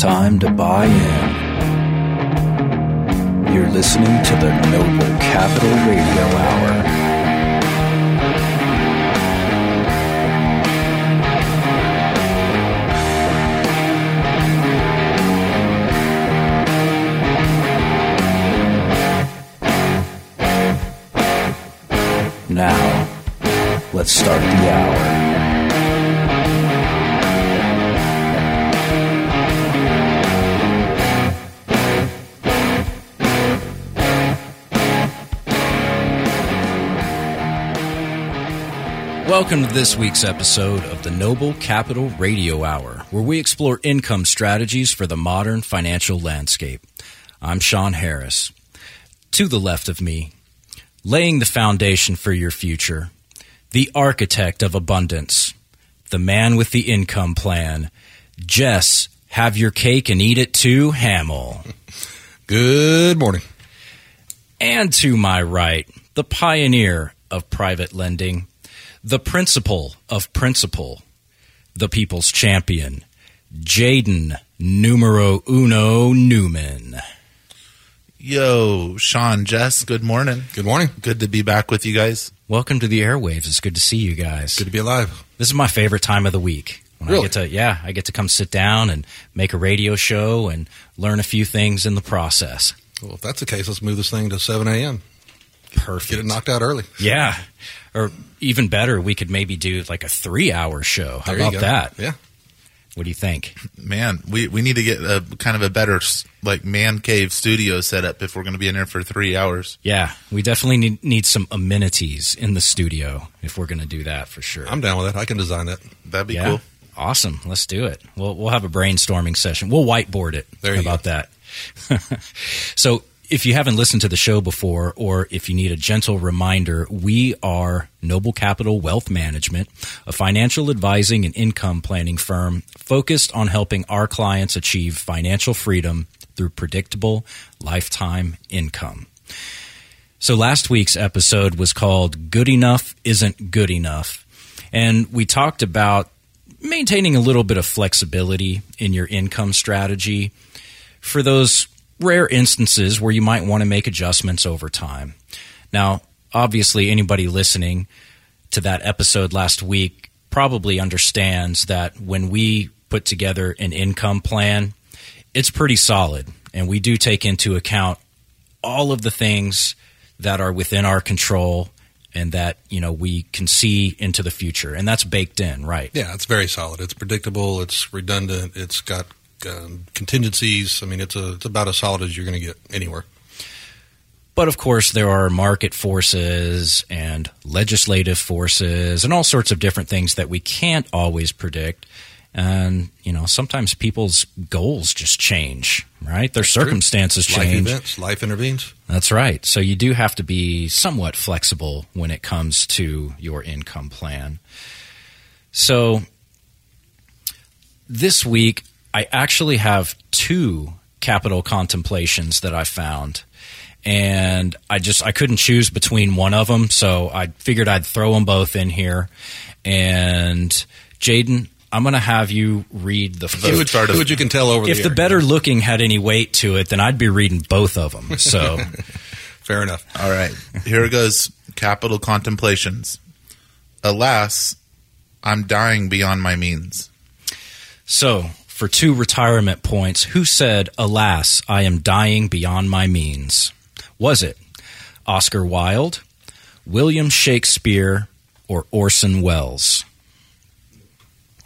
time to buy in. You're listening to the Noble Capital Radio Hour. Now, let's start Welcome to this week's episode of the Noble Capital Radio Hour, where we explore income strategies for the modern financial landscape. I'm Sean Harris. To the left of me, laying the foundation for your future, the architect of abundance, the man with the income plan, Jess, have your cake and eat it too, Hamill. Good morning. And to my right, the pioneer of private lending, the principal of principal, the people's champion, Jaden numero uno Newman. Yo, Sean, Jess, good morning. Good morning. Good to be back with you guys. Welcome to the airwaves. It's good to see you guys. Good to be alive. This is my favorite time of the week. When I Really? get to yeah, I get to come sit down and make a radio show and learn a few things in the process. Well, if that's the case, let's move this thing to 7 a.m. Perfect. Get it knocked out early. Yeah. Or even better, we could maybe do like a three hour show. How There about that? Yeah. What do you think? Man, we, we need to get a kind of a better like man cave studio set up if we're going to be in there for three hours. Yeah, we definitely need, need some amenities in the studio if we're going to do that for sure. I'm down with that. I can design that. That'd be yeah. cool. Awesome. Let's do it. We'll we'll have a brainstorming session. We'll whiteboard it. There How you about that? so if you haven't listened to the show before, or if you need a gentle reminder, we are Noble Capital Wealth Management, a financial advising and income planning firm focused on helping our clients achieve financial freedom through predictable lifetime income. So last week's episode was called Good Enough Isn't Good Enough. And we talked about maintaining a little bit of flexibility in your income strategy for those rare instances where you might want to make adjustments over time. Now, obviously, anybody listening to that episode last week probably understands that when we put together an income plan, it's pretty solid. And we do take into account all of the things that are within our control and that, you know, we can see into the future. And that's baked in, right? Yeah, it's very solid. It's predictable. It's redundant. It's got um, contingencies. I mean, it's a it's about as solid as you're going to get anywhere. But of course, there are market forces and legislative forces and all sorts of different things that we can't always predict. And, you know, sometimes people's goals just change, right? Their circumstances Life change. events, life intervenes. That's right. So you do have to be somewhat flexible when it comes to your income plan. So this week, I actually have two capital contemplations that I found. And I just I couldn't choose between one of them, so I figured I'd throw them both in here. And Jaden, I'm going to have you read the See what, start of- what you can tell over if the the better looking had any weight to it, then I'd be reading both of them. So Fair enough. All right. Here goes capital contemplations. Alas, I'm dying beyond my means. So, for two retirement points, who said, Alas, I am dying beyond my means? Was it Oscar Wilde, William Shakespeare, or Orson Welles?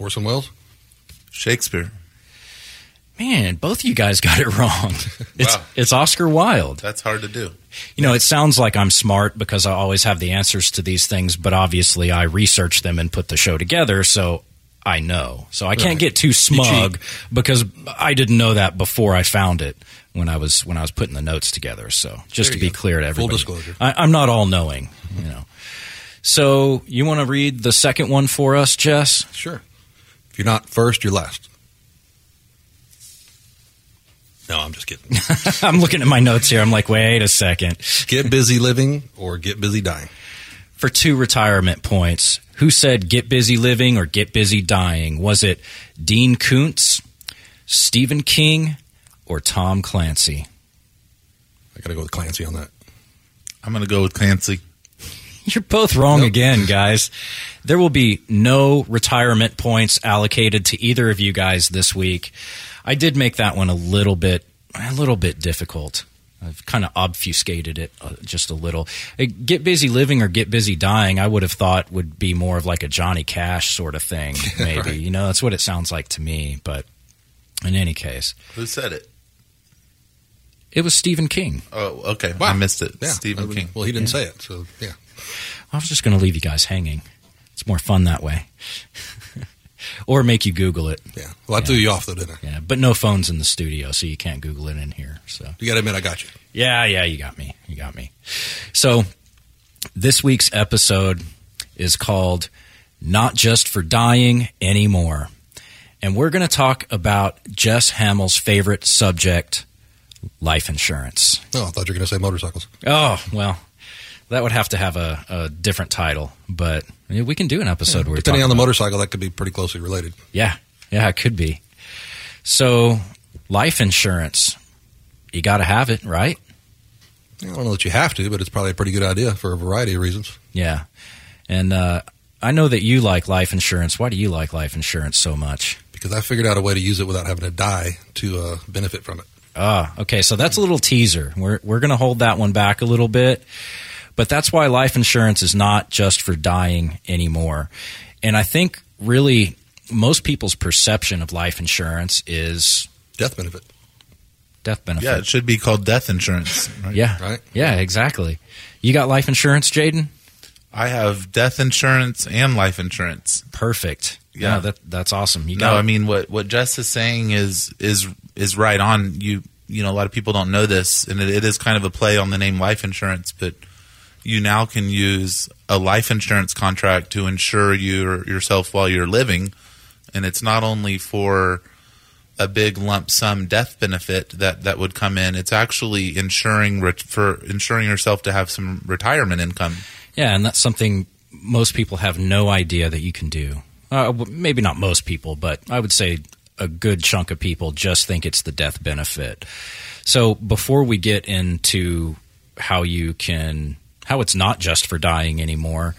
Orson Welles. Shakespeare. Man, both of you guys got it wrong. It's, Wow. it's Oscar Wilde. That's hard to do. You know, it sounds like I'm smart because I always have the answers to these things, but obviously I research them and put the show together, so I know. So I can't Right. get too smug because I didn't know that before I found it when I was when I was putting the notes together. So just to be go. clear to Full everybody, disclosure. I, I'm not all knowing. You know. So you want to read the second one for us, Jess? Sure. If you're not first, you're last. No, I'm just kidding. I'm looking at my notes here. I'm like, wait a second. get busy living or get busy dying. For two retirement points. Who said get busy living or get busy dying? Was it Dean Koontz, Stephen King or Tom Clancy? I got to go with Clancy on that. I'm going to go with Clancy. You're both wrong Nope. again, guys. There will be no retirement points allocated to either of you guys this week. I did make that one a little bit a little bit difficult. I've kind of obfuscated it uh, just a little. Get busy living or get busy dying, I would have thought would be more of like a Johnny Cash sort of thing, maybe. Right. You know, that's what it sounds like to me. But in any case, Who said it? it was Stephen King. Oh, okay. Wow. I missed it. Yeah, Stephen King. Well, he didn't say it, so yeah. I was just going to leave you guys hanging. It's more fun that way. Or make you Google it. Yeah. Well, I threw you off though, didn't I? Yeah, but no phones in the studio, so you can't Google it in here. So You got to admit, I got you. yeah, yeah, you got me. You got me. So this week's episode is called "Not Just for Dying Anymore," and we're going to talk about Jess Hamill's favorite subject, life insurance. Oh, I thought you were going to say motorcycles. Oh well. That would have to have a, a different title, but yeah, we can do an episode where Depending on the motorcycle, that could be pretty closely related. Yeah, yeah, it could be. So, life insurance, you got to have it, right? I don't know that you have to, but it's probably a pretty good idea for a variety of reasons. Yeah. And uh, I know that you like life insurance. Why do you like life insurance so much? Because I figured out a way to use it without having to die to uh, benefit from it. Ah, okay. So that's a little teaser. We're we're going to hold that one back a little bit, but that's why life insurance is not just for dying anymore. And I think really most people's perception of life insurance is Death benefit, death benefit. Yeah, it should be called death insurance. Right? yeah, right? yeah, exactly. You got life insurance, Jaden? I have death insurance and life insurance. Perfect. Yeah. No, that that's awesome. You No, got I mean what what Jess is saying is is is right on. You you know a lot of people don't know this, and it, it is kind of a play on the name life insurance, but you now can use a life insurance contract to insure your yourself while you're living, and it's not only for a big lump sum death benefit that that would come in. It's actually insuring for insuring yourself to have some retirement income. Yeah, and that's something most people have no idea that you can do. Uh, maybe not most people, but I would say a good chunk of people just think it's the death benefit. So before we get into how you can, how it's not just for dying anymore,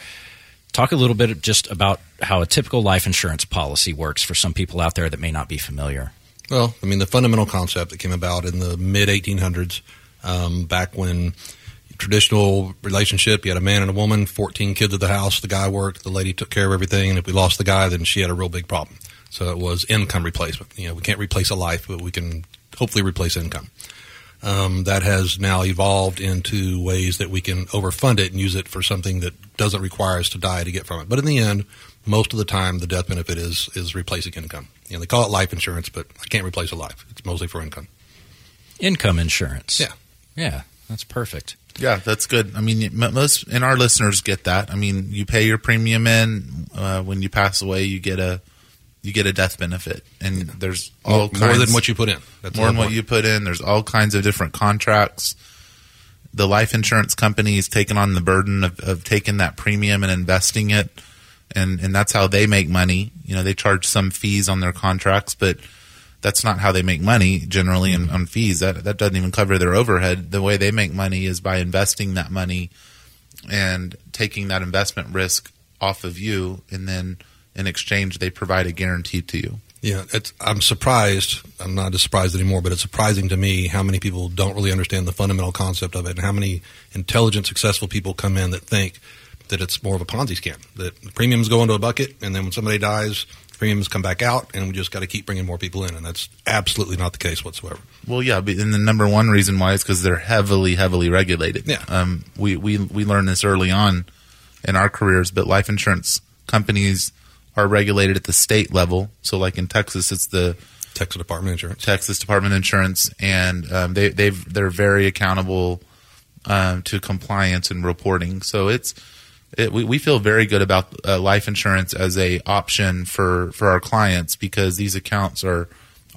talk a little bit just about how a typical life insurance policy works for some people out there that may not be familiar. Well, I mean, the fundamental concept that came about in the mid 1800s, um, back when traditional relationship, you had a man and a woman, 14 kids at the house, the guy worked, the lady took care of everything, and if we lost the guy, then she had a real big problem. So it was income replacement. You know, we can't replace a life, but we can hopefully replace income. Um, that has now evolved into ways that we can overfund it and use it for something that doesn't require us to die to get from it. But in the end, most of the time, the death benefit is is replacing income. You know, they call it life insurance, but I can't replace a life. It's mostly for income. Income insurance. Yeah. Yeah, that's perfect. Yeah, that's good. I mean, most and our listeners get that. I mean, you pay your premium in uh, when you pass away, you get a you get a death benefit, and there's all More, kinds, more than what you put in. That's more than what you put in. There's all kinds of different contracts. The life insurance company is taking on the burden of, of taking that premium and investing it, and and that's how they make money. You know, they charge some fees on their contracts, but that's not how they make money generally in, on fees. That that doesn't even cover their overhead. The way they make money is by investing that money and taking that investment risk off of you, and then in exchange they provide a guarantee to you. Yeah, it's, I'm surprised. I'm not as surprised anymore, but it's surprising to me how many people don't really understand the fundamental concept of it, and how many intelligent, successful people come in that think that it's more of a Ponzi scam. That premiums go into a bucket, and then when somebody dies, premiums come back out, and we just got to keep bringing more people in, and that's absolutely not the case whatsoever. Well, yeah, but- and the number one reason why is because they're heavily, heavily regulated. Yeah. um, we we we learned this early on in our careers, but life insurance companies are regulated at the state level. So, like in Texas, it's the Texas Department of Insurance. Texas Department of Insurance, and um, they they've they're very accountable um, to compliance and reporting. So it's it, we we feel very good about uh, life insurance as a option for for our clients because these accounts are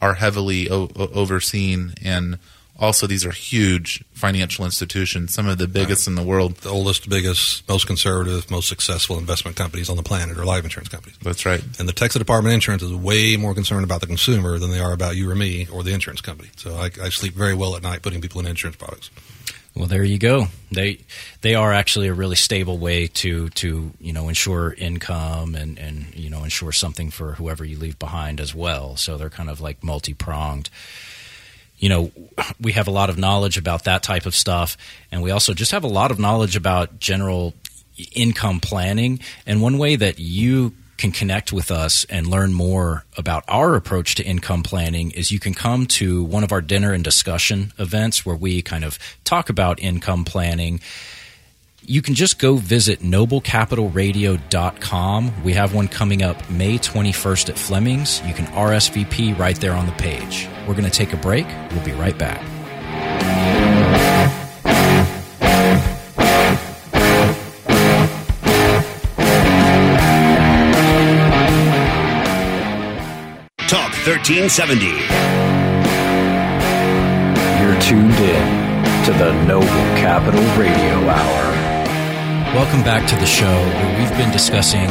are heavily o- overseen and Also, these are huge financial institutions, some of the biggest in the world. The oldest, biggest, most conservative, most successful investment companies on the planet are life insurance companies. That's right. And the Texas Department of Insurance is way more concerned about the consumer than they are about you or me or the insurance company. So I, I sleep very well at night putting people in insurance products. Well, there you go. They they are actually a really stable way to to you know ensure income and and you know ensure something for whoever you leave behind as well. So they're kind of like multi pronged. You know, we have a lot of knowledge about that type of stuff, and we also just have a lot of knowledge about general income planning. And one way that you can connect with us and learn more about our approach to income planning is you can come to one of our dinner and discussion events where we kind of talk about income planning. You can just go visit noblecapitalradio.com. We have one coming up May 21st at Fleming's. You can RSVP right there on the page. We're going to take a break. We'll be right back. Talk 1370. You're tuned in to the Noble Capital Radio Hour. Welcome back to the show where we've been discussing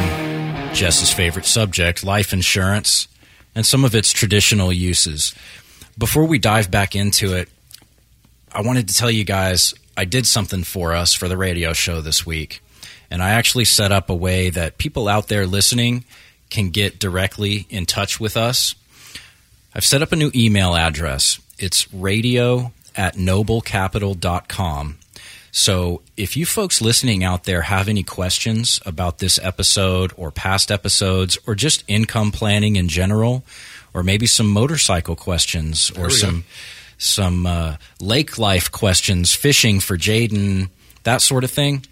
Jess's favorite subject, life insurance, and some of its traditional uses. Before we dive back into it, I wanted to tell you guys I did something for us for the radio show this week. And I actually set up a way that people out there listening can get directly in touch with us. I've set up a new email address. It's radio at noblecapital.com. So if you folks listening out there have any questions about this episode or past episodes or just income planning in general, or maybe some motorcycle questions or some go. some uh, lake life questions, fishing for Jaden, that sort of thing,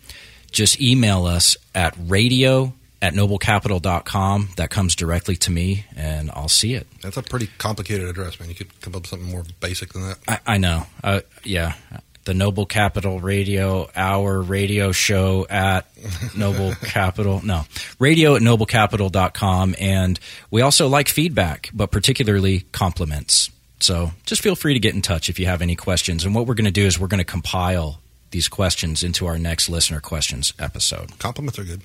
just email us at radio at noblecapital.com. That comes directly to me and I'll see it. That's a pretty complicated address, man. You could come up with something more basic than that. I, I know. Uh, yeah. The Noble Capital Radio Hour radio show at Noble Capital. No, radio at noblecapital.com. And we also like feedback, but particularly compliments. So just feel free to get in touch if you have any questions. And what we're going to do is we're going to compile these questions into our next listener questions episode. Compliments are good.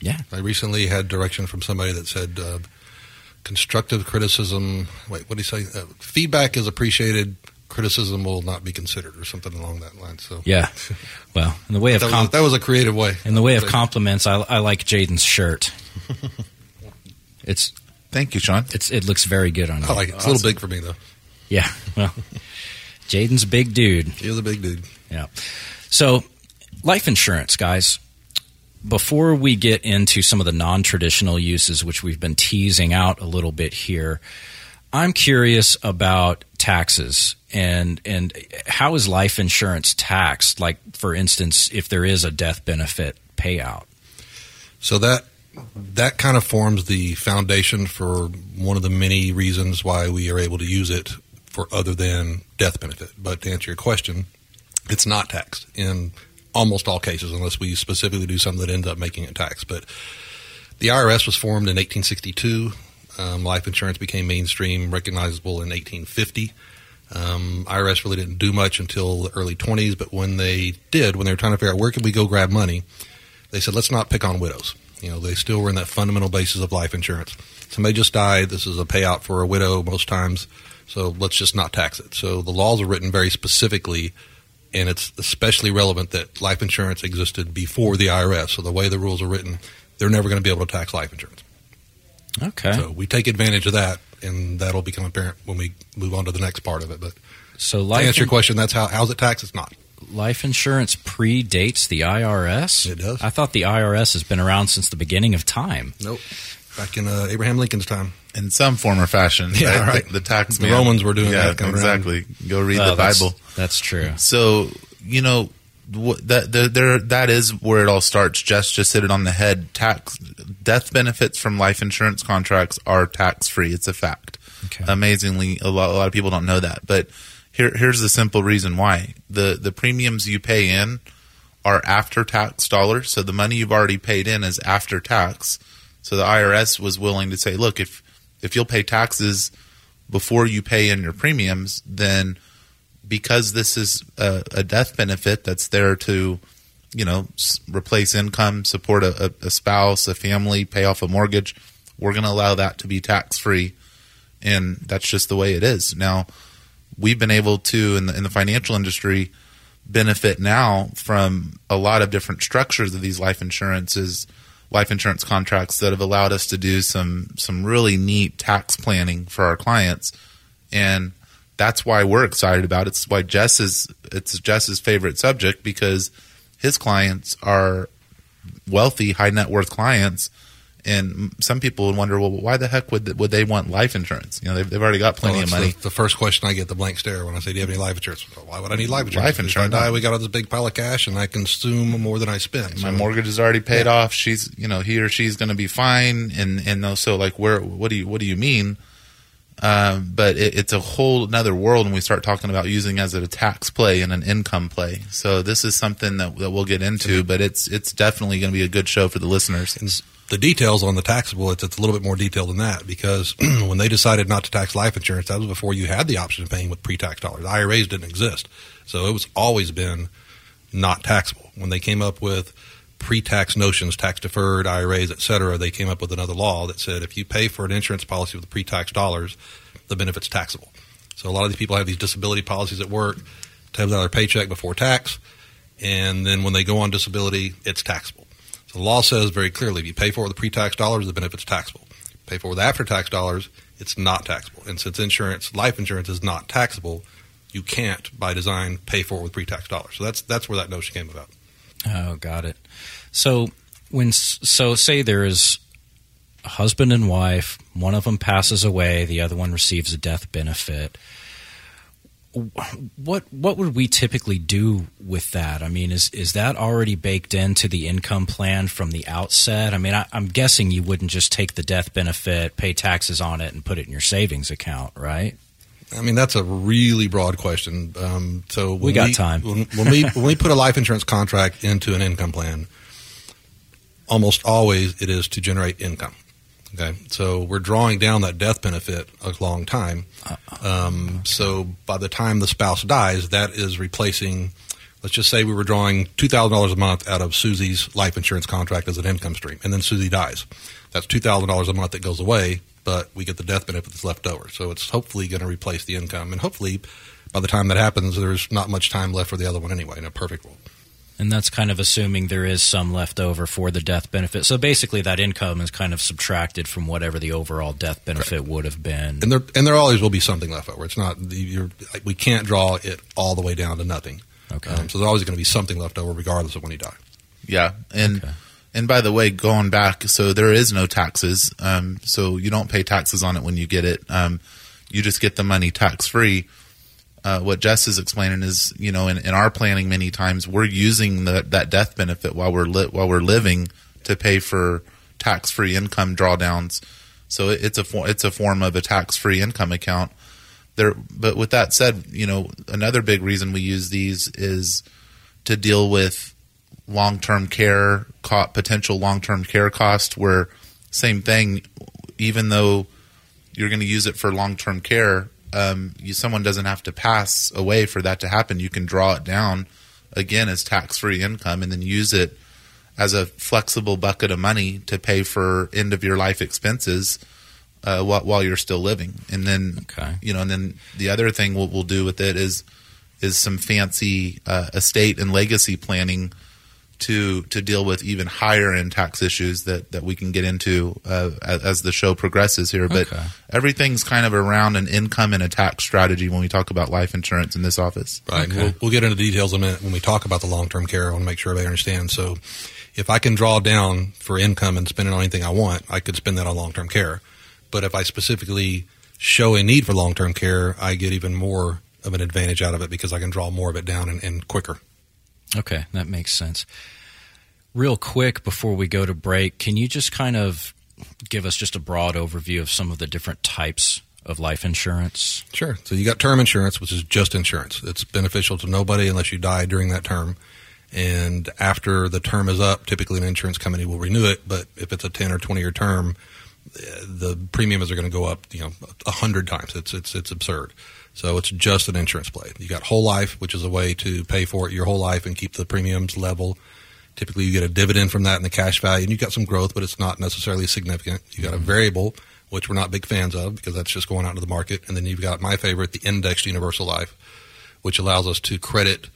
Yeah. I recently had direction from somebody that said uh, constructive criticism. Wait, what do you say? Uh, feedback is appreciated. Criticism will not be considered, or something along that line. So Yeah. Well, in the way of that, was, com- a, that was a creative way. in the way of compliments, I, I like Jaden's shirt. It's Thank you, Sean. it's it looks very good on you. I like it. It's a little big for me though. Yeah. Well, Jaden's a big dude. He was a big dude. Yeah. So, life insurance, guys. Before we get into some of the non traditional uses, which we've been teasing out a little bit here, I'm curious about taxes and and how is life insurance taxed? Like, for instance, if there is a death benefit payout. So that that kind of forms the foundation for one of the many reasons why we are able to use it for other than death benefit. But to answer your question, it's not taxed in almost all cases unless we specifically do something that ends up making it taxed. But the IRS was formed in 1862. Um, life insurance became mainstream, recognizable in 1850. Um, IRS really didn't do much until the early 20s, but when they did, when they were trying to figure out where can we go grab money, they said, let's not pick on widows. You know, they still were in that fundamental basis of life insurance. Somebody just died. This is a payout for a widow most times. So let's just not tax it. So the laws are written very specifically, and it's especially relevant that life insurance existed before the IRS. So the way the rules are written, they're never going to be able to tax life insurance. Okay. So we take advantage of that, and that'll become apparent when we move on to the next part of it. But So, to life, answer your question, that's how how's it taxed? It's not. life insurance predates the IRS? It does. I thought the IRS has been around since the beginning of time. Nope. Back in uh, Abraham Lincoln's time. In some form or fashion. Yeah, right. The, the tax The man. Romans were doing yeah, that coming around. exactly. Go read Oh, the that's- Bible. That's true. So you know wh- that the, there that is where it all starts. Jess just hit it on the head. Tax death benefits from life insurance contracts are tax free. It's a fact. Okay. Amazingly, a lot, a lot of people don't know that. But here here's the simple reason why the the premiums you pay in are after tax dollars. So the money you've already paid in is after tax. So the IRS was willing to say, look, if if you'll pay taxes before you pay in your premiums, then because this is a, a death benefit that's there to, you know, s- replace income, support a, a, spouse, a family, pay off a mortgage, we're going to allow that to be tax free, and that's just the way it is. Now, we've been able to in the, in the financial industry benefit now from a lot of different structures of these life insurances life insurance contracts that have allowed us to do some some really neat tax planning for our clients and that's why we're excited about it. It's why Jess is it's Jess's favorite subject because his clients are wealthy, high net worth clients, and some people would wonder, well, why the heck would would they want life insurance? You know, they've, they've already got plenty Well, of money. The, the first question I get the blank stare when I say, "Do you have any life insurance?" Well, Why would I need life insurance? Life insurance, If I die, we got all this big pile of cash, and I consume more than I spend. my mortgage is already paid off. She's, you know, he or she's going to be fine. And and so like, where? What do you what do you mean? Um, but it, it's a whole another world when we start talking about using as a tax play and an income play. So this is something that, that we'll get into, but it's it's definitely going to be a good show for the listeners. the details on the taxable, it's, it's a little bit more detailed than that because when they decided not to tax life insurance, that was before you had the option of paying with pre-tax dollars. IRAs didn't exist, so it was always been not taxable. When they came up with pre-tax notions, tax deferred IRAs, et cetera, they came up with another law that said if you pay for an insurance policy with pre-tax dollars, the benefit's taxable. So a lot of these people have these disability policies at work, ten dollar paycheck before tax, and then when they go on disability, it's taxable. So the law says very clearly, if you pay for it with pre-tax dollars, the benefit's taxable. Pay for it with after-tax dollars, it's not taxable. And since insurance, life insurance is not taxable, you can't, by design, pay for it with pre-tax dollars. So that's that's where that notion came about. Oh, got it. So when so say there is a husband and wife, one of them passes away, the other one receives a death benefit. What what would we typically do with that? I mean, is is that already baked into the income plan from the outset? I mean, I, I'm guessing you wouldn't just take the death benefit, pay taxes on it, and put it in your savings account, right? I mean, that's a really broad question. Um, so We got time. When, when we when we put a life insurance contract into an income plan, almost always it is to generate income. Okay, so we're drawing down that death benefit a long time. Um, so by the time the spouse dies, that is replacing. Let's just say we were drawing two thousand dollars a month out of Susie's life insurance contract as an income stream, and then Susie dies. That's two thousand dollars a month that goes away, but we get the death benefit that's left over. So it's hopefully going to replace the income, and hopefully by the time that happens, there's not much time left for the other one anyway. In a perfect world. And that's kind of assuming there is some left over for the death benefit. So basically, that income is kind of subtracted from whatever the overall death benefit would have been. and there and there always will be something left over. It's not you're, we can't draw it all the way down to nothing. Okay. Um, so there's always going to be something left over, regardless of when you die. Yeah, and Okay. And by the way, going back, so there is no taxes. Um, so you don't pay taxes on it when you get it. Um, you just get the money tax free. Uh, what Jess is explaining is, you know, in, in our planning, many times we're using the, that death benefit while we're li- while we're living to pay for tax free income drawdowns. So it, it's a for, it's a form of a tax free income account. There, but with that said, you know, another big reason we use these is to deal with long term care, co- potential long term care cost. Where same thing, even though you're going to use it for long term care, um, you, someone doesn't have to pass away for that to happen. You can draw it down again as tax free income and then use it as a flexible bucket of money to pay for end of your life expenses uh, while, while you're still living. And then, Okay. you know, and then the other thing we'll, we'll do with it is is some fancy uh, estate and legacy planning to to deal with even higher end tax issues that, that we can get into uh, as, as the show progresses here. But Okay. everything's kind of around an income and a tax strategy when we talk about life insurance in this office. Right. Okay. We'll, we'll get into details in a minute when we talk about the long term care. I want to make sure everybody understands. So, if I can draw down for income and spend it on anything I want, I could spend that on long term care. But if I specifically show a need for long term care, I get even more of an advantage out of it because I can draw more of it down and, and quicker. Okay, that makes sense. Real quick before we go to break, can you just kind of give us just a broad overview of some of the different types of life insurance? Sure. So you got term insurance, which is just insurance. It's beneficial to nobody unless you die during that term. And after the term is up, typically an insurance company will renew it. But if it's a 10 or 20 year term, eh, the premiums are going to go up, you know, a hundred times. It's it's it's absurd. So it's just an insurance play. You got whole life, which is a way to pay for it your whole life and keep the premiums level. Typically, you get a dividend from that and the cash value, and you got some growth, but it's not necessarily significant. You got a mm-hmm. variable, which we're not big fans of because that's just going out into the market, and then you've got my favorite, the indexed universal life, which allows us to credit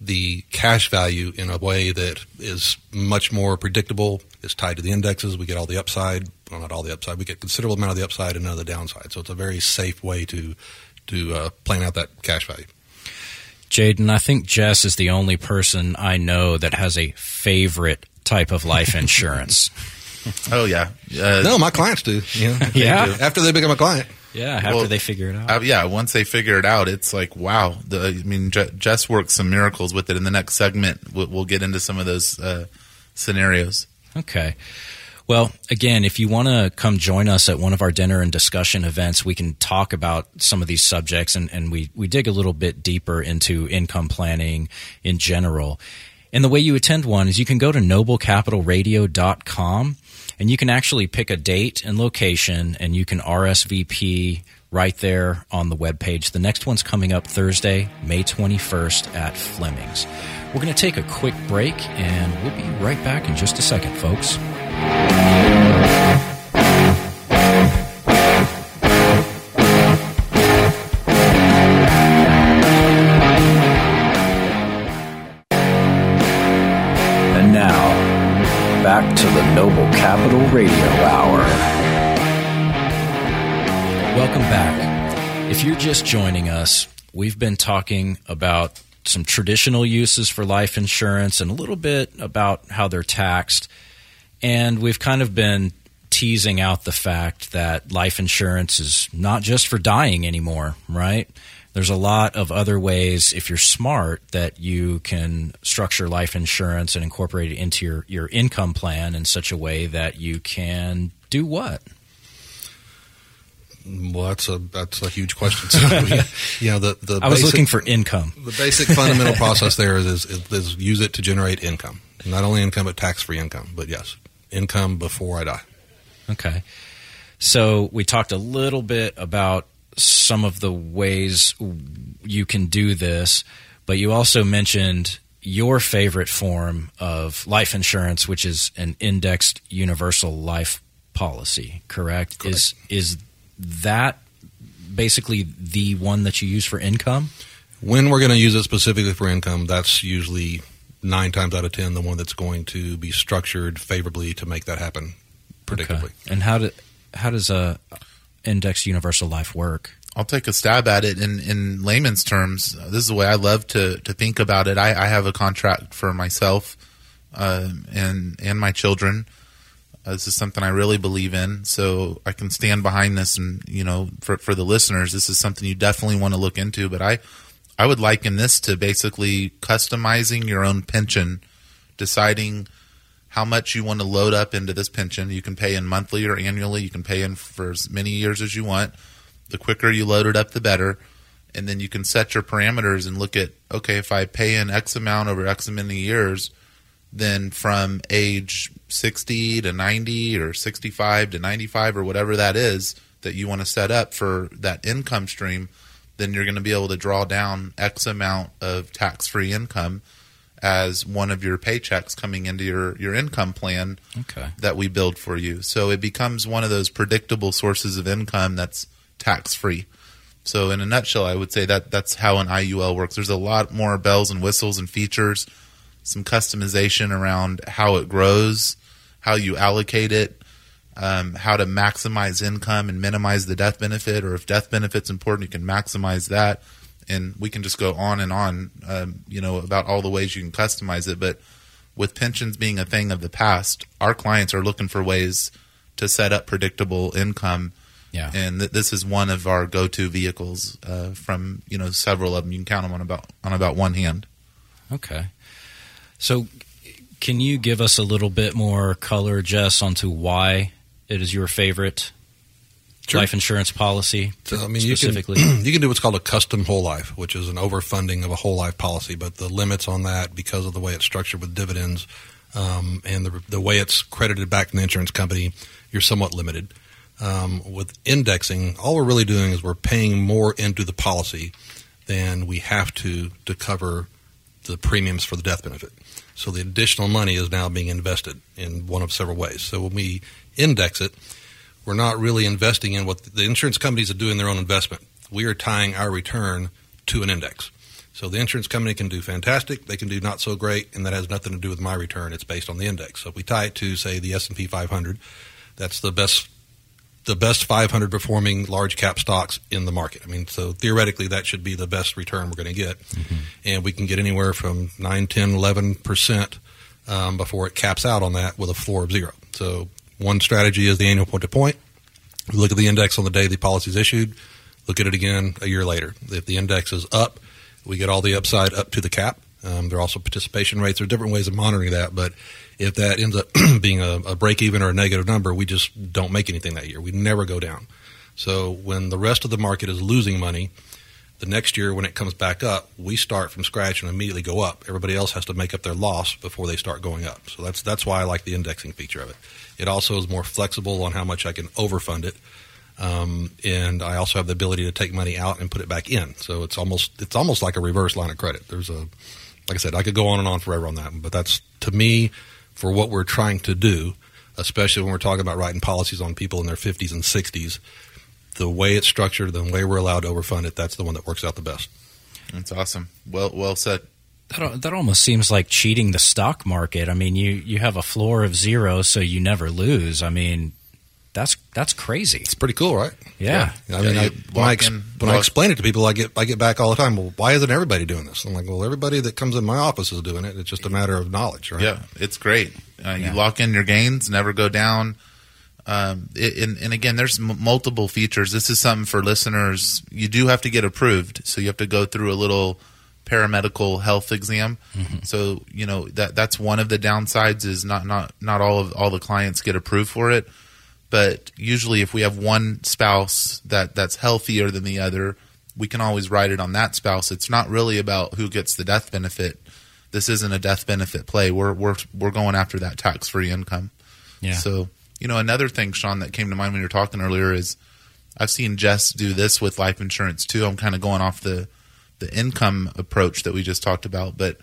the cash value in a way that is much more predictable. It's tied to the indexes. We get all the upside. Well, not all the upside. We get considerable amount of the upside and none of the downside. So it's a very safe way to to uh, plan out that cash value. Jaden, I think Jess is the only person I know that has a favorite type of life insurance. Oh yeah, uh, No, my clients do. You know, they Yeah? do. After they become a client. yeah, after Well, they figure it out. Uh, yeah, once they figure it out, it's like wow. The, I mean, Je- Jess works some miracles with it. In the next segment, we'll, we'll get into some of those uh, scenarios. Okay. Well, again, if you want to come join us at one of our dinner and discussion events, we can talk about some of these subjects and, and we, we dig a little bit deeper into income planning in general. And the way you attend one is you can go to noblecapitalradio.com and you can actually pick a date and location and you can RSVP right there on the webpage. The next one's coming up Thursday, May 21st at Fleming's. We're going to take a quick break and we'll be right back in just a second, folks. And now, back to the Noble Capital Radio Hour. Welcome back. If you're just joining us, we've been talking about some traditional uses for life insurance and a little bit about how they're taxed. And we've kind of been teasing out the fact that life insurance is not just for dying anymore, right? There's a lot of other ways, if you're smart, that you can structure life insurance and incorporate it into your, your income plan in such a way that you can do what? Well, that's a that's a huge question. So, you know, the the I was basic- looking for income. the basic fundamental process there is, is is use it to generate income, not only income but tax free income. But yes, income before I die. Okay. So we talked a little bit about some of the ways you can do this, but you also mentioned your favorite form of life insurance, which is an indexed universal life policy, correct? Is is that basically the one that you use for income? When we're going to use it specifically for income, that's usually nine times out of ten the one that's going to be structured favorably to make that happen predictably. Okay. And how do how does a indexed universal life work? I'll take a stab at it in, in layman's terms. Uh, This is the way I love to, to think about it. I, I have a contract for myself uh, and and my children. Uh, this is something I really believe in, so I can stand behind this. And you know, for for the listeners, this is something you definitely want to look into. But I I would liken this to basically customizing your own pension, deciding how much you want to load up into this pension. You can pay in monthly or annually. You can pay in for as many years as you want. The quicker you load it up, the better. And then you can set your parameters and look at okay, if I pay in X amount over X many years, then from age 60 to 90 or 65 to 95 or whatever that is that you want to set up for that income stream, then you're going to be able to draw down X amount of tax free income as one of your paychecks coming into your, your income plan Okay. that we build for you. So it becomes one of those predictable sources of income that's tax free. So in a nutshell, I would say that that's how an IUL works. There's a lot more bells and whistles and features, some customization around how it grows, how you allocate it, um, how to maximize income and minimize the death benefit, or if death benefit's important, you can maximize that. And we can just go on and on, um, you know, about all the ways you can customize it. But with pensions being a thing of the past, our clients are looking for ways to set up predictable income Yeah. and th- this is one of our go-to vehicles uh, from you know several of them. You can count them on about on about one hand. Okay. So, can you give us a little bit more color, Jess, onto why it is your favorite Sure. life insurance policy So, I mean, you specifically? can you can do what's called a custom whole life, which is an overfunding of a whole life policy. But the limits on that, because of the way it's structured with dividends um, and the the way it's credited back to the insurance company, you're somewhat limited. Um, with indexing, all we're really doing is we're paying more into the policy than we have to to cover the premiums for the death benefit. So the additional money is now being invested in one of several ways. So when we index it, we're not really investing in what the insurance companies are doing their own investment. We are tying our return to an index. So the insurance company can do fantastic, they can do not so great, and that has nothing to do with my return. It's based on the index. So if we tie it to, say, the S and P 500, that's the best the best 500 performing large cap stocks in the market. I mean, so theoretically, that should be the best return we're going to get. Mm-hmm. And we can get anywhere from 9, 10, 11% um, before it caps out on that with a floor of zero. So one strategy is the annual point to point. look at the index on the day the policy is issued, look at it again a year later. If the index is up, we get all the upside up to the cap. Um, there are also participation rates. There are different ways of monitoring that, but if that ends up being a, a break even or a negative number, we just don't make anything that year. We never go down. So when the rest of the market is losing money, the next year when it comes back up, we start from scratch and immediately go up. Everybody else has to make up their loss before they start going up. So that's that's why I like the indexing feature of it. It also is more flexible on how much I can overfund it, um, and I also have the ability to take money out and put it back in. So it's almost it's almost like a reverse line of credit. There's a like I said, I could go on and on forever on that, but that's to me for what we're trying to do, especially when we're talking about writing policies on people in their 50s and 60s. The way it's structured, the way we're allowed to overfund it, that's the one that works out the best. That's awesome. Well, well said. That, that almost seems like cheating the stock market. I mean, you, you have a floor of zero, so you never lose. I mean, that's that's crazy. It's pretty cool, right? Yeah. yeah. I mean, yeah, I, when, I, ex- when I explain it to people, I get I get back all the time. Well, why isn't everybody doing this? I'm like, well, everybody that comes in my office is doing it. It's just a matter of knowledge, right? Yeah, it's great. Uh, yeah. You lock in your gains, never go down. Um, it, and, and, again, there's m- multiple features. This is something for listeners. You do have to get approved, so you have to go through a little paramedical health exam. Mm-hmm. So you know that that's one of the downsides is not not not all of all the clients get approved for it but usually if we have one spouse that that's healthier than the other we can always write it on that spouse. It's not really about who gets the death benefit. This isn't a death benefit play. We're we're we're going after that tax free income. Yeah. So you know another thing sean that came to mind when you were talking earlier is i've seen jess do this with life insurance too. I'm kind of going off the the income approach that we just talked about. But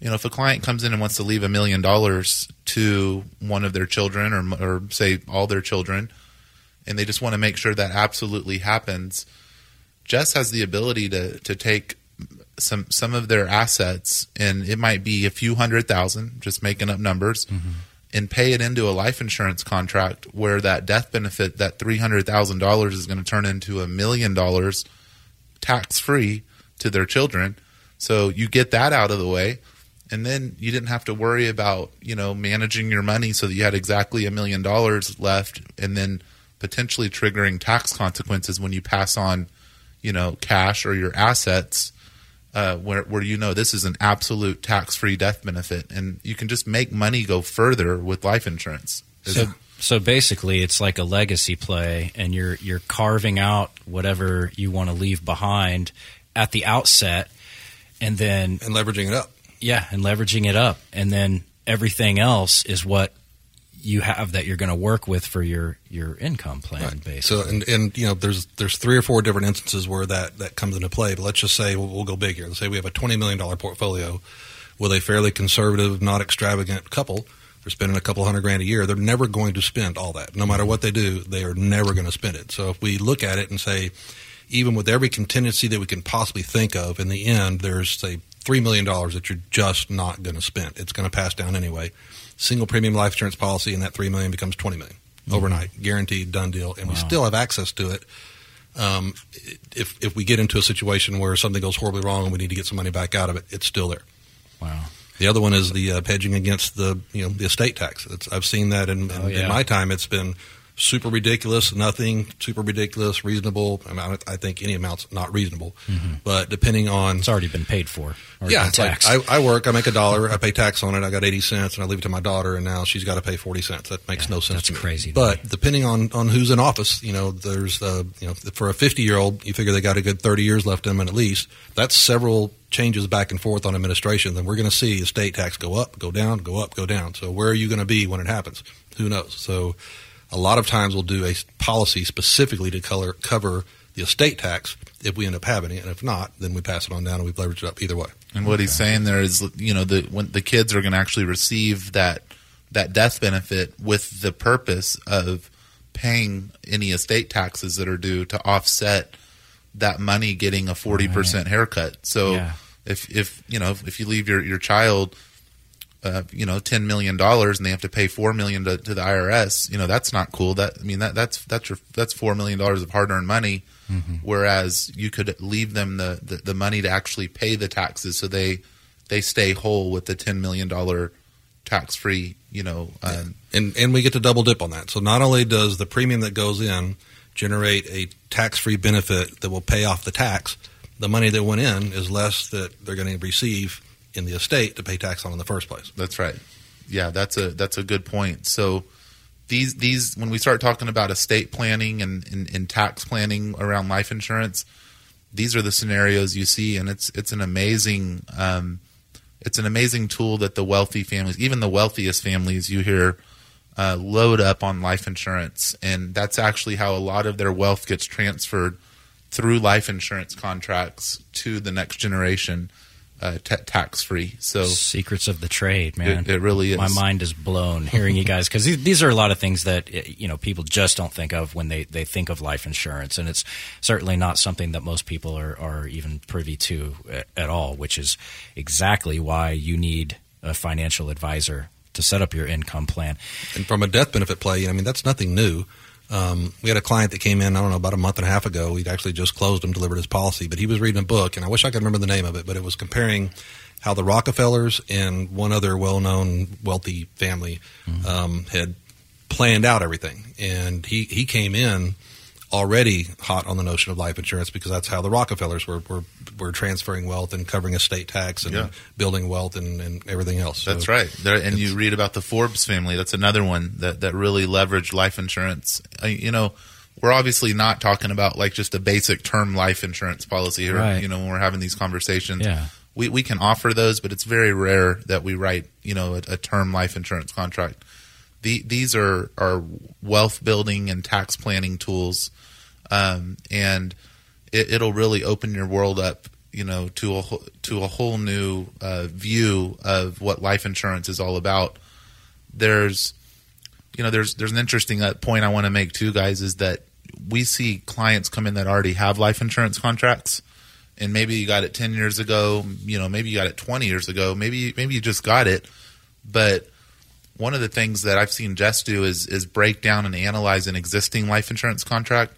you know, if a client comes in and wants to leave a million dollars to one of their children or, or say all their children, and they just want to make sure that absolutely happens, Jess has the ability to, to take some some of their assets, and it might be a few hundred thousand, just making up numbers, mm-hmm. and pay it into a life insurance contract where that death benefit, that three hundred thousand dollars, is going to turn into a million dollars tax free to their children. So you get that out of the way and then you didn't have to worry about you know managing your money so that you had exactly a million dollars left and then potentially triggering tax consequences when you pass on you know cash or your assets uh, where, where you know this is an absolute tax-free death benefit. And you can just make money go further with life insurance. So, so basically it's like a legacy play and you're you're carving out whatever you want to leave behind at the outset and then and leveraging it up yeah, and leveraging it up, and then everything else is what you have that you're going to work with for your your income plan right. basically. So and and you know there's there's three or four different instances where that that comes into play. But let's just say we'll, we'll go big here. Let's say we have a twenty million dollar portfolio with a fairly conservative, not extravagant couple. They're spending a couple hundred grand a year. They're never going to spend all that. No matter what they do, they are never going to spend it. So if we look at it and say, even with every contingency that we can possibly think of, in the end, there's say $3 million that you're just not going to spend. It's going to pass down anyway. Single premium life insurance policy, and that 3 million becomes $20 million mm-hmm. overnight, guaranteed, done deal. And wow. we still have access to it. Um, if, if we get into a situation where something goes horribly wrong and we need to get some money back out of it, it's still there. Wow. The other one is the uh, hedging against the you know the estate tax. It's, I've seen that in, in, oh, yeah. in my time. It's been super ridiculous, nothing super ridiculous, reasonable. I, mean, I think any amount's not reasonable, mm-hmm. but depending on it's already been paid for. Yeah, like I, I, work, I make a dollar, I pay tax on it, I got eighty cents, and I leave it to my daughter, and now she's got to pay forty cents. That makes yeah, no sense. That's crazy. But me. depending on on who's in office, you know, there's uh, you know, for a fifty year old, you figure they got a good thirty years left in them and at least. That's several changes back and forth on administration. Then we're going to see estate tax go up, go down, go up, go down. So where are you going to be when it happens? Who knows? So A lot of times we'll do a policy specifically to color, cover the estate tax if we end up having it, and if not, then we pass it on down and we leverage it up either way. And what he's saying there is, you know, the when the kids are going to actually receive that that death benefit with the purpose of paying any estate taxes that are due to offset that money getting a forty percent haircut. So Yeah. if if you know if you leave your your child. Uh, you know, ten million dollars, and they have to pay four million to, to the IRS. You know, that's not cool. That I mean, that that's that's your that's four million dollars of hard earned money. Whereas you could leave them the, the, the money to actually pay the taxes, so they they stay whole with the ten million dollar tax free. You know, um, and and we get to double dip on that. So not only does the premium that goes in generate a tax free benefit that will pay off the tax, the money that went in is less that they're going to receive in the estate to pay tax on in the first place. That's right. Yeah, that's a that's a good point. So these these when we start talking about estate planning and, and, and tax planning around life insurance, these are the scenarios you see, and it's it's an amazing um, it's an amazing tool that the wealthy families, even the wealthiest families, you hear uh, load up on life insurance, and that's actually how a lot of their wealth gets transferred through life insurance contracts to the next generation, uh, ta tax free. So Secrets of the trade, man. It- it really is. My mind is blown hearing you guys because these, these are a lot of things that you know people just don't think of when they, they think of life insurance, and it's certainly not something that most people are, are even privy to at, at all. Which is exactly why you need a financial advisor to set up your income plan. And from a death benefit play, I mean, that's nothing new. Um, we had a client that came in, I don't know, about a month and a half ago. We'd actually just closed him, delivered his policy, but he was reading a book, and I wish I could remember the name of it, but it was comparing how the Rockefellers and one other well known wealthy family um, had planned out everything. And he, he came in already hot on the notion of life insurance because that's how the Rockefellers were, were, were transferring wealth and covering estate tax and Yeah. building wealth and, and everything else. So- That's right. There, and you read about the Forbes family. That's another one that, that really leveraged life insurance. You know, we're obviously not talking about like just a basic term life insurance policy here. Right. You know, when we're having these conversations, Yeah. we, we can offer those, but it's very rare that we write, you know, a, a term life insurance contract. The, these are, are wealth building and tax planning tools. Um, and it, it'll really open your world up, you know, to a to a whole new uh, view of what life insurance is all about. There's, you know, there's there's an interesting uh, point I want to make too, guys, is that we see clients come in that already have life insurance contracts, and maybe you got it ten years ago, you know, maybe you got it twenty years ago, maybe maybe you just got it, but one of the things that I've seen Jess do is is break down and analyze an existing life insurance contract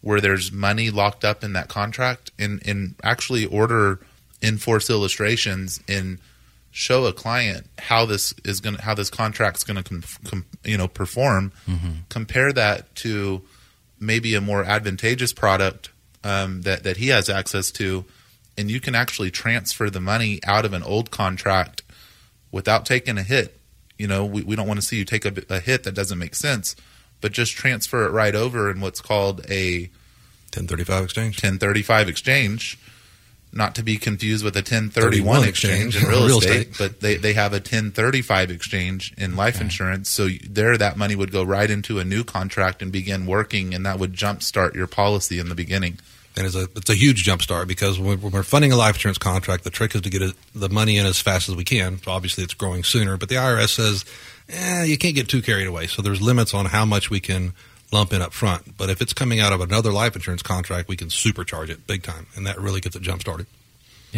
where there's money locked up in that contract and, and actually order in-force illustrations and show a client how this is going to how this contract's going to com, com, you know perform. Compare that to maybe a more advantageous product um, that that he has access to and you can actually transfer the money out of an old contract without taking a hit you know we, we don't want to see you take a, a hit that doesn't make sense but just transfer it right over in what's called a 1035 exchange. 1035 exchange, not to be confused with a 1031 exchange exchange in real, real estate, estate. but they, they have a 1035 exchange in life insurance. So there, that money would go right into a new contract and begin working, and that would jumpstart your policy in the beginning. And it's a it's a huge jump start because when we're funding a life insurance contract, the trick is to get it, the money in as fast as we can. So obviously, it's growing sooner, but the IRS says, eh, you can't get too carried away. So there's limits on how much we can lump in up front. But if it's coming out of another life insurance contract, we can supercharge it big time, and that really gets it jump started.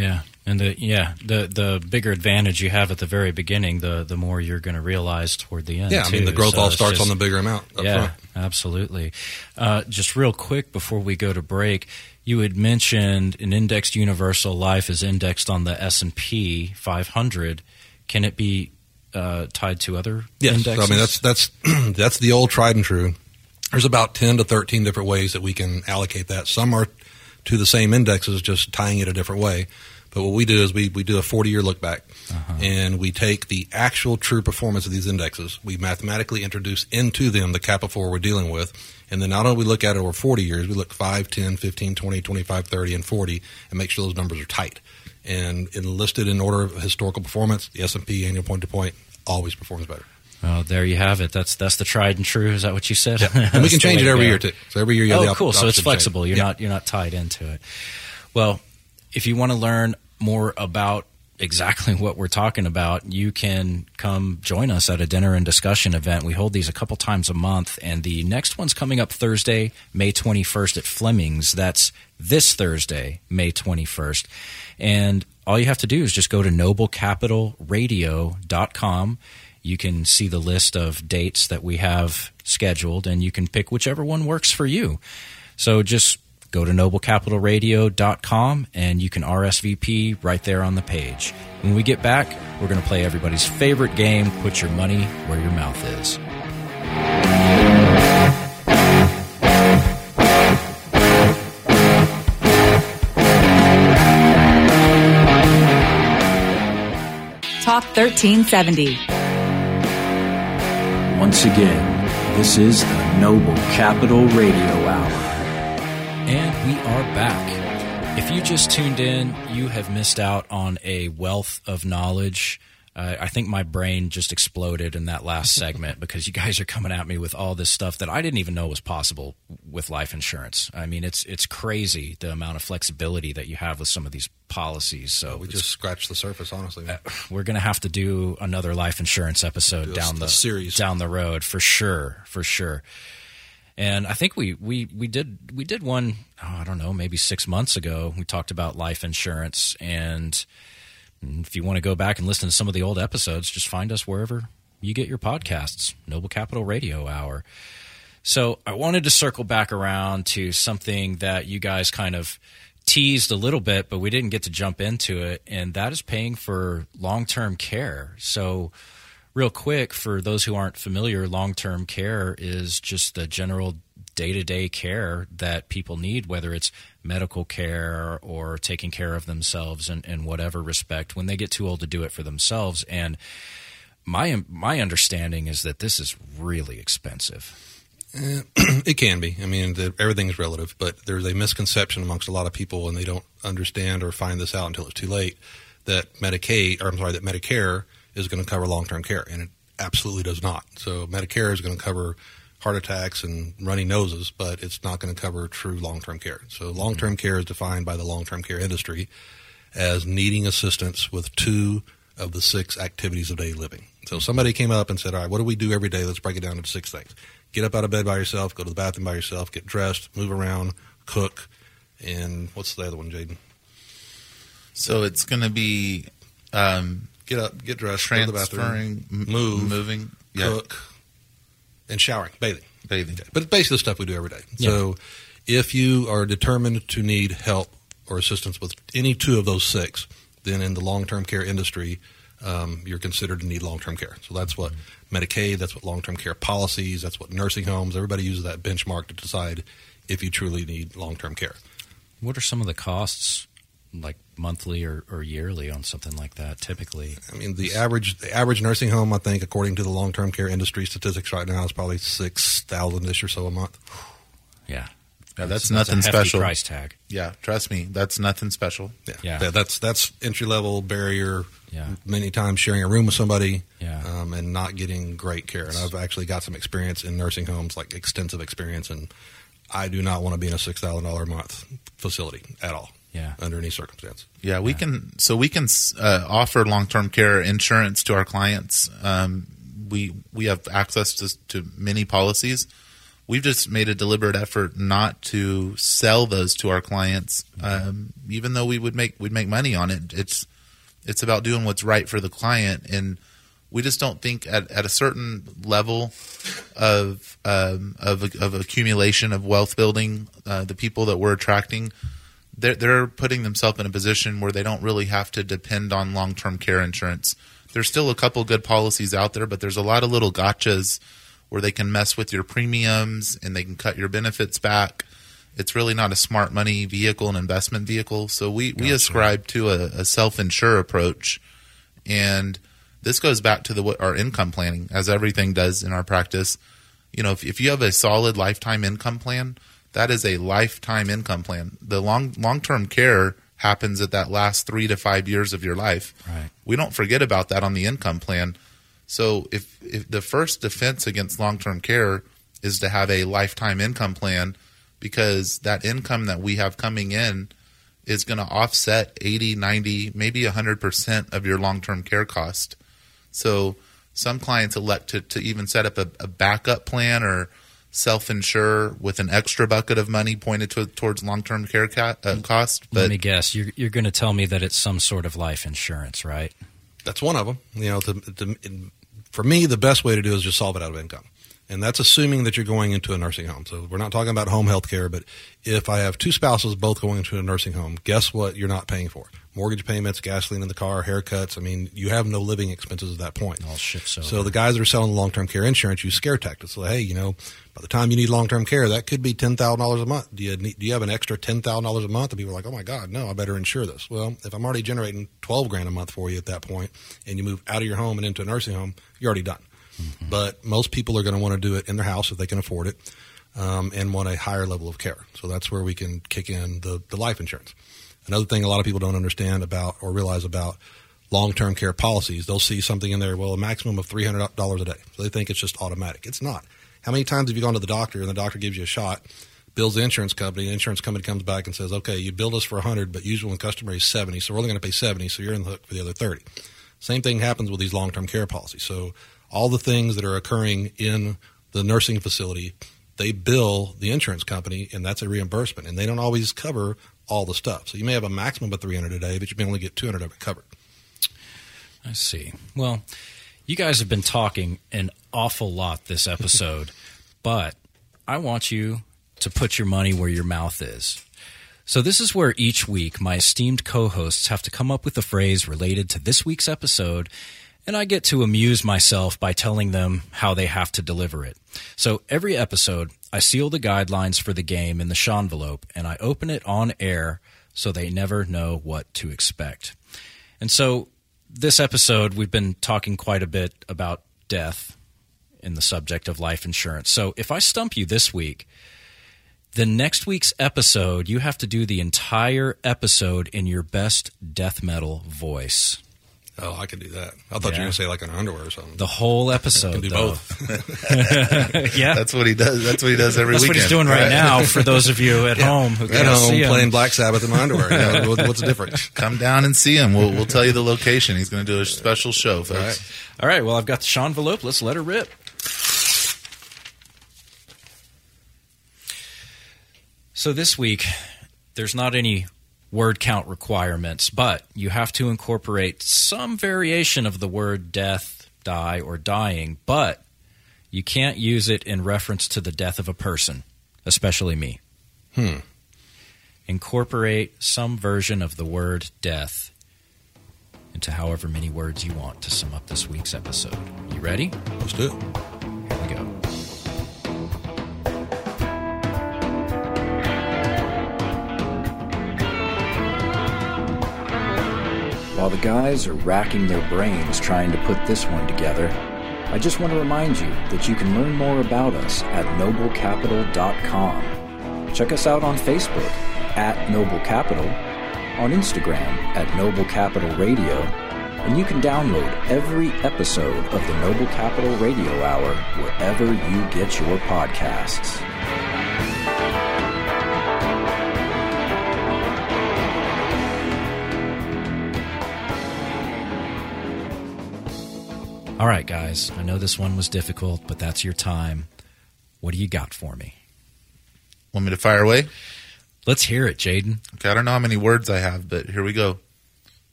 Yeah, and the yeah the the bigger advantage you have at the very beginning, the the more you're going to realize toward the end. Yeah, I mean the growth So all starts just- on the bigger amount yeah, front. absolutely. Uh, just real quick before we go to break, you had mentioned an indexed universal life is indexed on the S and P 500. Can it be uh, tied to other Yes, indexes? I mean that's that's that's the old tried and true. There's about ten to thirteen different ways that we can allocate that. Some are to the same indexes, just tying it a different way. But what we do is we, we do a 40 year look back uh-huh. and we take the actual true performance of these indexes. We mathematically introduce into them the cap of four we're dealing with. And then not only we look at it over 40 years, we look 5, 10, 15, 20, 25, 30, and 40 and make sure those numbers are tight. And enlisted in order of historical performance, the S&P annual point to point always performs better. Well, there you have it. That's that's the tried and true. Is that what you said? And we can change it every go. year too. So every year you have Oh, the op- cool. So it's flexible. You're Yeah. not you're not tied into it. Well, if you want to learn more about exactly what we're talking about, you can come join us at a dinner and discussion event. We hold these a couple times a month, and the next one's coming up Thursday, May 21st at Fleming's. That's this Thursday, May 21st. And all you have to do is just go to noblecapitalradio.com. You can see the list of dates that we have scheduled, and you can pick whichever one works for you. So just go to noblecapitalradio.com and you can RSVP right there on the page. When we get back, we're going to play everybody's favorite game Put Your Money Where Your Mouth Is. Talk 1370. Once again, this is the Noble Capital Radio Hour. And we are back. If you just tuned in, you have missed out on a wealth of knowledge. Uh, I think my brain just exploded in that last segment because you guys are coming at me with all this stuff that I didn't even know was possible with life insurance. I mean, it's it's crazy the amount of flexibility that you have with some of these policies. So We just scratched the surface, honestly. man. we're going to have to do another life insurance episode down the series. down the road for sure, for sure. And I think we we we did we did one oh, I don't know maybe six months ago. We talked about life insurance, and if you want to go back and listen to some of the old episodes, just find us wherever you get your podcasts. Noble Capital Radio Hour. So I wanted to circle back around to something that you guys kind of teased a little bit, but we didn't get to jump into it, and that is paying for long term care. So, real quick, for those who aren't familiar, long term care is just the general day to day care that people need, whether it's medical care or taking care of themselves in, in whatever respect when they get too old to do it for themselves. And my my understanding is that this is really expensive. Uh, it can be. I mean, the, everything's relative, but there's a misconception amongst a lot of people, and they don't understand or find this out until it's too late. That Medicaid, or I'm sorry, that Medicare is going to cover long-term care, and it absolutely does not. So Medicare is going to cover heart attacks and runny noses, but it's not going to cover true long-term care. So long-term care is defined by the long-term care industry as needing assistance with two of the six activities of daily living. So somebody came up and said, "All right, what do we do every day? Let's break it down into six things: get up out of bed by yourself, go to the bathroom by yourself, get dressed, move around, cook, and what's the other one, Jaden? So it's going to be um, Get up, get dressed, go to the bathroom, m- move, moving, yeah, cook, and showering, bathing. bathing. But it's basically the stuff we do every day. So if you are determined to need help or assistance with any two of those six, then in the long term care industry, um, you're considered to need long term care. So that's what Medicaid, that's what long term care policies, that's what nursing homes, everybody uses that benchmark to decide if you truly need long term care. What are some of the costs, like monthly or, or yearly, on something like that? Typically, I mean, the average the average nursing home, I think, according to the long term care industry statistics right now, is probably six thousand ish or so a month. yeah, Yeah, that's a nothing hefty special. Price tag. Yeah, trust me, that's nothing special. Yeah, Yeah. that's that's entry level barrier. Yeah. many times sharing a room with somebody. Yeah. um, and not getting great care. And I've actually got some experience in nursing homes, like extensive experience, and I do not want to be in a six thousand dollar a month facility at all. Yeah. under any circumstance. Yeah, we can. So we can uh, offer long term care insurance to our clients. Um, we we have access to, to many policies. We've just made a deliberate effort not to sell those to our clients, um, even though we would make we'd make money on it. It's it's about doing what's right for the client, and we just don't think at, at a certain level of um, of of accumulation of wealth building, uh, the people that we're attracting they're, they're putting themselves in a position where they don't really have to depend on long term care insurance. There's still a couple good policies out there, but there's a lot of little gotchas where they can mess with your premiums and they can cut your benefits back. It's really not a smart money vehicle, an investment vehicle. So we, we ascribe to a, a self insure approach. And this goes back to the what our income planning, as everything does in our practice. You know, if, if you have a solid lifetime income plan, that is a lifetime income plan. The long long term care happens at that last three to five years of your life. Right. We don't forget about that on the income plan, So if, if the first defense against long term care is to have a lifetime income plan, because that income that we have coming in is going to offset 80, 90, maybe 100% of your long term care cost. So some clients elect to, to even set up a, a backup plan or self insure with an extra bucket of money pointed to, towards long term care ca- uh, cost. Let me guess. You're, you're going to tell me that it's some sort of life insurance, right? That's one of them. You know, to, to, for me, the best way to do is just solve it out of income. And that's assuming that you're going into a nursing home. So we're not talking about home health care, but if I have two spouses both going into a nursing home, guess what you're not paying for? Mortgage payments, gasoline in the car, haircuts. I mean, you have no living expenses at that point. All shifts over. So the guys that are selling long term care insurance use scare tactics. So hey, you know, by the time you need long term care, that could be ten thousand dollars a month. Do you need, do you have an extra ten thousand dollars a month? And people are like, oh my god, no, I better insure this. Well, if I'm already generating twelve grand a month for you at that point, and you move out of your home and into a nursing home, you're already done. But most people are going to want to do it in their house if they can afford it, um, and want a higher level of care. So that's where we can kick in the the life insurance. Another thing a lot of people don't understand about or realize about long term care policies, they'll see something in there, well, a maximum of $300 a day. So they think it's just automatic. It's not. How many times have you gone to the doctor and the doctor gives you a shot, bills the insurance company, the insurance company comes back and says, okay, you billed us for 100 but usually when customer is 70 so we're only going to pay 70 so you're in the hook for the other 30 Same thing happens with these long term care policies. So all the things that are occurring in the nursing facility, they bill the insurance company, and that's a reimbursement. And they don't always cover all the stuff. So you may have a maximum of 300 a day, but you may only get 200 of it covered. I see. Well, you guys have been talking an awful lot this episode, but I want you to put your money where your mouth is. So, this is where each week my esteemed co hosts have to come up with a phrase related to this week's episode, and I get to amuse myself by telling them how they have to deliver it. So, every episode, I seal the guidelines for the game in the envelope and I open it on air so they never know what to expect. And so, this episode, we've been talking quite a bit about death in the subject of life insurance. So, if I stump you this week, the next week's episode, you have to do the entire episode in your best death metal voice. Oh, I could do that. I thought you were going to say like an underwear or something. The whole episode. can do though. both. yeah. that's what he does. That's what he does every week. That's what he's doing right now for those of you at home who At can't home see him. playing Black Sabbath in my underwear. You know, what's the difference? Come down and see him. We'll, we'll tell you the location. He's going to do a special show, folks. All right. All right, well, I've got the Sean envelope. Let's let her rip. So this week, there's not any word count requirements, but you have to incorporate some variation of the word death, die, or dying, but you can't use it in reference to the death of a person, especially me. Hmm. Incorporate some version of the word death into however many words you want to sum up this week's episode. You ready? Let's do it. While the guys are racking their brains trying to put this one together, I just want to remind you that you can learn more about us at noblecapital.com. Check us out on Facebook at Noble Capital, on Instagram at Noble Capital Radio, and you can download every episode of the Noble Capital Radio Hour wherever you get your podcasts. All right, guys. I know this one was difficult, but that's your time. What do you got for me? Want me to fire away? Let's hear it, Jaden. Okay, I don't know how many words I have, but here we go.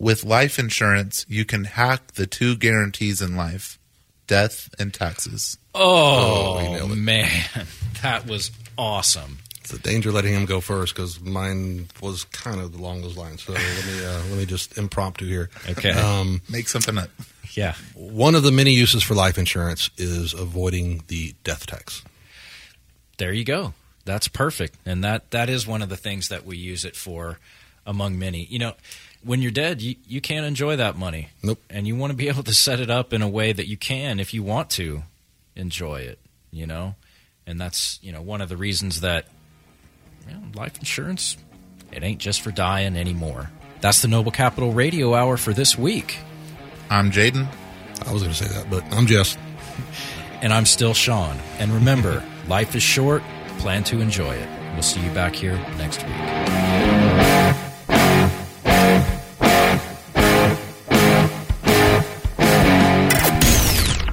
With life insurance, you can hack the two guarantees in life death and taxes. Oh, oh it. man. That was awesome. It's a danger letting him go first because mine was kind of along those lines. So let me uh, let me just impromptu here. Okay. Um, Make something up. Yeah. one of the many uses for life insurance is avoiding the death tax. There you go. That's perfect. And that that is one of the things that we use it for among many. You know, when you're dead, you, you can't enjoy that money. Nope. And you want to be able to set it up in a way that you can if you want to enjoy it, you know? And that's, you know, one of the reasons that you know, life insurance it ain't just for dying anymore. That's the Noble Capital Radio Hour for this week. I'm Jaden. I was going to say that, but I'm Jess. And I'm still Sean. And remember, life is short, plan to enjoy it. We'll see you back here next week.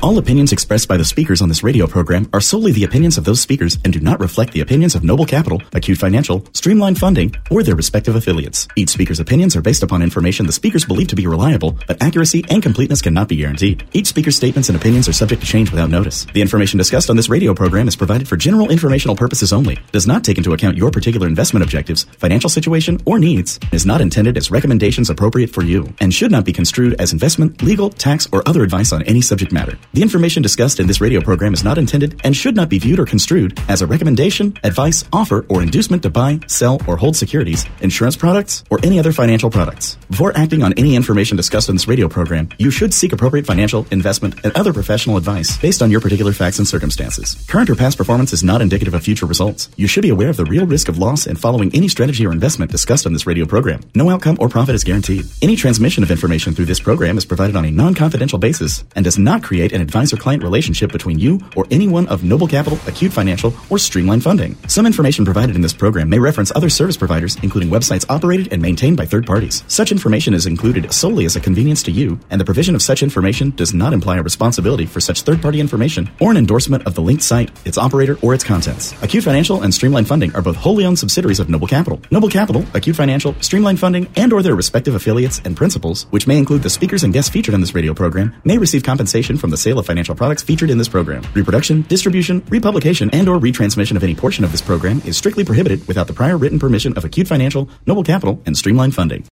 All opinions expressed by the speakers on this radio program are solely the opinions of those speakers and do not reflect the opinions of Noble Capital, Acute Financial, Streamline Funding, or their respective affiliates. Each speaker's opinions are based upon information the speakers believe to be reliable, but accuracy and completeness cannot be guaranteed. Each speaker's statements and opinions are subject to change without notice. The information discussed on this radio program is provided for general informational purposes only, does not take into account your particular investment objectives, financial situation, or needs, is not intended as recommendations appropriate for you, and should not be construed as investment, legal, tax, or other advice on any subject matter. The information discussed in this radio program is not intended and should not be viewed or construed as a recommendation, advice, offer, or inducement to buy, sell, or hold securities, insurance products, or any other financial products. Before acting on any information discussed in this radio program, you should seek appropriate financial, investment, and other professional advice based on your particular facts and circumstances. Current or past performance is not indicative of future results. You should be aware of the real risk of loss in following any strategy or investment discussed on this radio program. No outcome or profit is guaranteed. Any transmission of information through this program is provided on a non-confidential basis and does not create an advisor-client relationship between you or anyone of Noble Capital, Acute Financial, or Streamline Funding. Some information provided in this program may reference other service providers, including websites operated and maintained by third parties. Such information is included solely as a convenience to you, and the provision of such information does not imply a responsibility for such third-party information or an endorsement of the linked site, its operator, or its contents. Acute Financial and Streamline Funding are both wholly owned subsidiaries of Noble Capital. Noble Capital, Acute Financial, Streamline Funding, and or their respective affiliates and principals, which may include the speakers and guests featured on this radio program, may receive compensation from the sale of financial products featured in this program. Reproduction, distribution, republication, and or retransmission of any portion of this program is strictly prohibited without the prior written permission of Acute Financial, Noble Capital, and Streamline Funding.